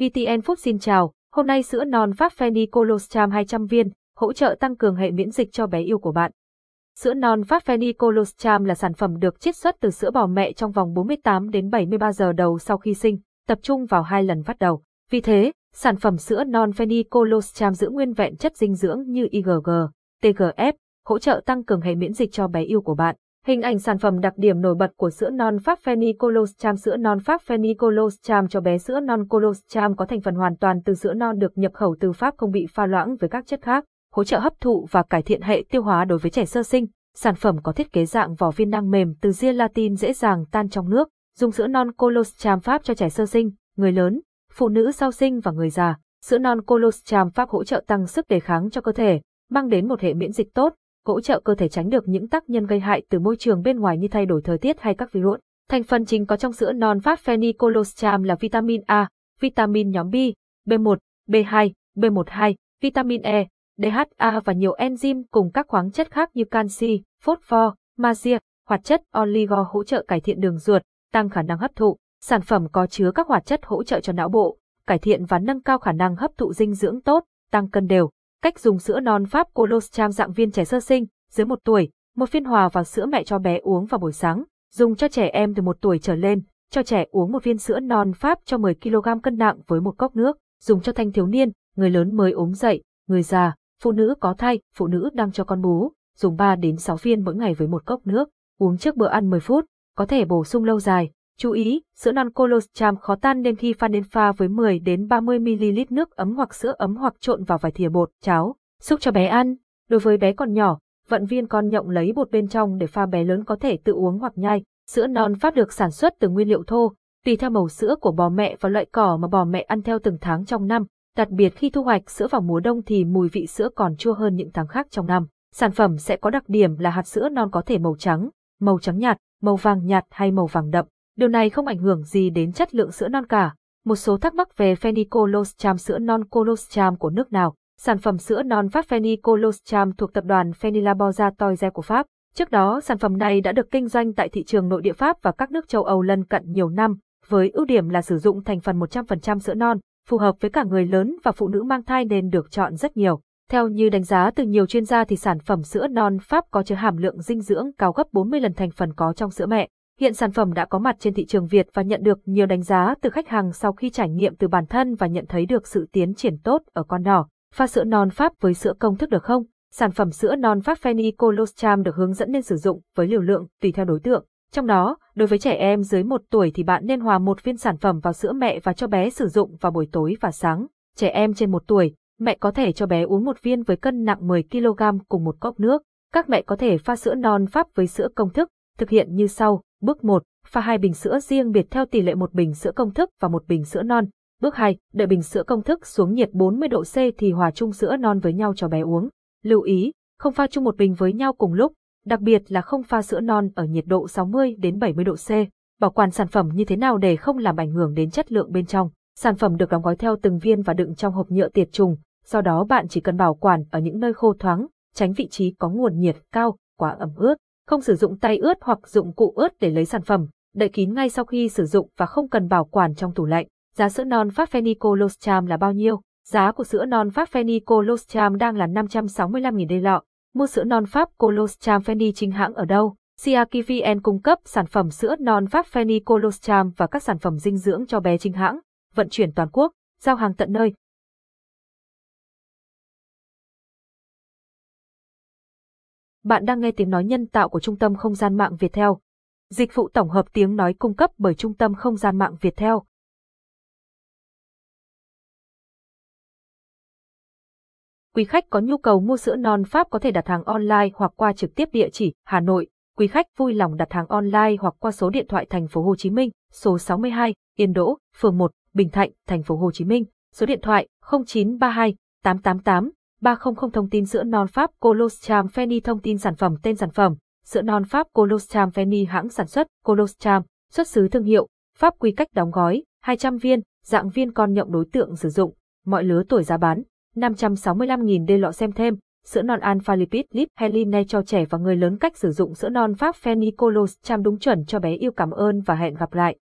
VTN Food xin chào, hôm nay sữa non Pháp Fanny Colostrum 200 viên, hỗ trợ tăng cường hệ miễn dịch cho bé yêu của bạn. Sữa non Pháp Fanny Colostrum là sản phẩm được chiết xuất từ sữa bò mẹ trong vòng 48 đến 73 giờ đầu sau khi sinh, tập trung vào hai lần phát đầu. Vì thế, sản phẩm sữa non Fanny Colostrum giữ nguyên vẹn chất dinh dưỡng như IgG, TGF, hỗ trợ tăng cường hệ miễn dịch cho bé yêu của bạn. Hình ảnh sản phẩm đặc điểm nổi bật của sữa non Pháp Fanny Colostrum Sữa non Pháp Fanny Colostrum cho bé sữa non Colostrum có thành phần hoàn toàn từ sữa non được nhập khẩu từ Pháp không bị pha loãng với các chất khác, hỗ trợ hấp thụ và cải thiện hệ tiêu hóa đối với trẻ sơ sinh. Sản phẩm có thiết kế dạng vỏ viên năng mềm từ gelatin dễ dàng tan trong nước, dùng sữa non Colostrum Pháp cho trẻ sơ sinh, người lớn, phụ nữ sau sinh và người già. Sữa non Colostrum Pháp hỗ trợ tăng sức đề kháng cho cơ thể, mang đến một hệ miễn dịch tốt, hỗ trợ cơ thể tránh được những tác nhân gây hại từ môi trường bên ngoài như thay đổi thời tiết hay các virus. Thành phần chính có trong sữa non phát phenycolostrum là vitamin A, vitamin nhóm B, B1, B2, B12, vitamin E, DHA và nhiều enzyme cùng các khoáng chất khác như canxi, phosphor, magie, hoạt chất oligo hỗ trợ cải thiện đường ruột, tăng khả năng hấp thụ. Sản phẩm có chứa các hoạt chất hỗ trợ cho não bộ, cải thiện và nâng cao khả năng hấp thụ dinh dưỡng tốt, tăng cân đều. Cách dùng sữa non Pháp Colostrum dạng viên trẻ sơ sinh, dưới 1 tuổi, một phiên hòa vào sữa mẹ cho bé uống vào buổi sáng, dùng cho trẻ em từ 1 tuổi trở lên, cho trẻ uống một viên sữa non Pháp cho 10 kg cân nặng với một cốc nước, dùng cho thanh thiếu niên, người lớn mới ốm dậy, người già, phụ nữ có thai, phụ nữ đang cho con bú, dùng 3 đến 6 viên mỗi ngày với một cốc nước, uống trước bữa ăn 10 phút, có thể bổ sung lâu dài. Chú ý, sữa non colostrum khó tan nên khi pha nên pha với 10 đến 30 ml nước ấm hoặc sữa ấm hoặc trộn vào vài thìa bột, cháo, xúc cho bé ăn. Đối với bé còn nhỏ, vận viên con nhộng lấy bột bên trong để pha bé lớn có thể tự uống hoặc nhai. Sữa non Pháp được sản xuất từ nguyên liệu thô, tùy theo màu sữa của bò mẹ và loại cỏ mà bò mẹ ăn theo từng tháng trong năm. Đặc biệt khi thu hoạch sữa vào mùa đông thì mùi vị sữa còn chua hơn những tháng khác trong năm. Sản phẩm sẽ có đặc điểm là hạt sữa non có thể màu trắng, màu trắng nhạt, màu vàng nhạt hay màu vàng đậm. Điều này không ảnh hưởng gì đến chất lượng sữa non cả. Một số thắc mắc về Phenicolostrum sữa non Coloscham của nước nào. Sản phẩm sữa non Pháp Phenicolostrum thuộc tập đoàn Fenilaboza Toise của Pháp. Trước đó, sản phẩm này đã được kinh doanh tại thị trường nội địa Pháp và các nước châu Âu lân cận nhiều năm, với ưu điểm là sử dụng thành phần 100% sữa non, phù hợp với cả người lớn và phụ nữ mang thai nên được chọn rất nhiều. Theo như đánh giá từ nhiều chuyên gia thì sản phẩm sữa non Pháp có chứa hàm lượng dinh dưỡng cao gấp 40 lần thành phần có trong sữa mẹ. Hiện sản phẩm đã có mặt trên thị trường Việt và nhận được nhiều đánh giá từ khách hàng sau khi trải nghiệm từ bản thân và nhận thấy được sự tiến triển tốt ở con nhỏ. Pha sữa non Pháp với sữa công thức được không? Sản phẩm sữa non Pháp Fanny Colostrum được hướng dẫn nên sử dụng với liều lượng tùy theo đối tượng. Trong đó, đối với trẻ em dưới 1 tuổi thì bạn nên hòa một viên sản phẩm vào sữa mẹ và cho bé sử dụng vào buổi tối và sáng. Trẻ em trên 1 tuổi, mẹ có thể cho bé uống một viên với cân nặng 10 kg cùng một cốc nước. Các mẹ có thể pha sữa non Pháp với sữa công thức, thực hiện như sau. Bước 1, pha hai bình sữa riêng biệt theo tỷ lệ một bình sữa công thức và một bình sữa non. Bước 2, đợi bình sữa công thức xuống nhiệt 40 độ C thì hòa chung sữa non với nhau cho bé uống. Lưu ý, không pha chung một bình với nhau cùng lúc, đặc biệt là không pha sữa non ở nhiệt độ 60 đến 70 độ C. Bảo quản sản phẩm như thế nào để không làm ảnh hưởng đến chất lượng bên trong. Sản phẩm được đóng gói theo từng viên và đựng trong hộp nhựa tiệt trùng, do đó bạn chỉ cần bảo quản ở những nơi khô thoáng, tránh vị trí có nguồn nhiệt cao, quá ẩm ướt. Không sử dụng tay ướt hoặc dụng cụ ướt để lấy sản phẩm, đậy kín ngay sau khi sử dụng và không cần bảo quản trong tủ lạnh. Giá sữa non Pháp Phenicolostrum là bao nhiêu? Giá của sữa non Pháp Phenicolostrum đang là 565.000 đê lọ. Mua sữa non Pháp Colostrum feni chính hãng ở đâu? Siaki VN cung cấp sản phẩm sữa non Pháp Phenicolostrum và các sản phẩm dinh dưỡng cho bé chính hãng, vận chuyển toàn quốc, giao hàng tận nơi. Bạn đang nghe tiếng nói nhân tạo của Trung tâm Không gian mạng Việt Theo. Dịch vụ tổng hợp tiếng nói cung cấp bởi Trung tâm Không gian mạng Việt Theo. Quý khách có nhu cầu mua sữa non Pháp có thể đặt hàng online hoặc qua trực tiếp địa chỉ Hà Nội. Quý khách vui lòng đặt hàng online hoặc qua số điện thoại thành phố Hồ Chí Minh, số 62, Yên Đỗ, phường 1, Bình Thạnh, thành phố Hồ Chí Minh, số điện thoại 0932 888 300 thông tin sữa non Pháp Colostrum Feni thông tin sản phẩm tên sản phẩm, sữa non Pháp Colostrum Feni hãng sản xuất Colostrum, xuất xứ thương hiệu, Pháp quy cách đóng gói, 200 viên, dạng viên con nhộng đối tượng sử dụng, mọi lứa tuổi giá bán, 565.000 đê lọ xem thêm, sữa non alpha lipid lip Heline cho trẻ và người lớn cách sử dụng sữa non Pháp Feni Colostrum đúng chuẩn cho bé yêu cảm ơn và hẹn gặp lại.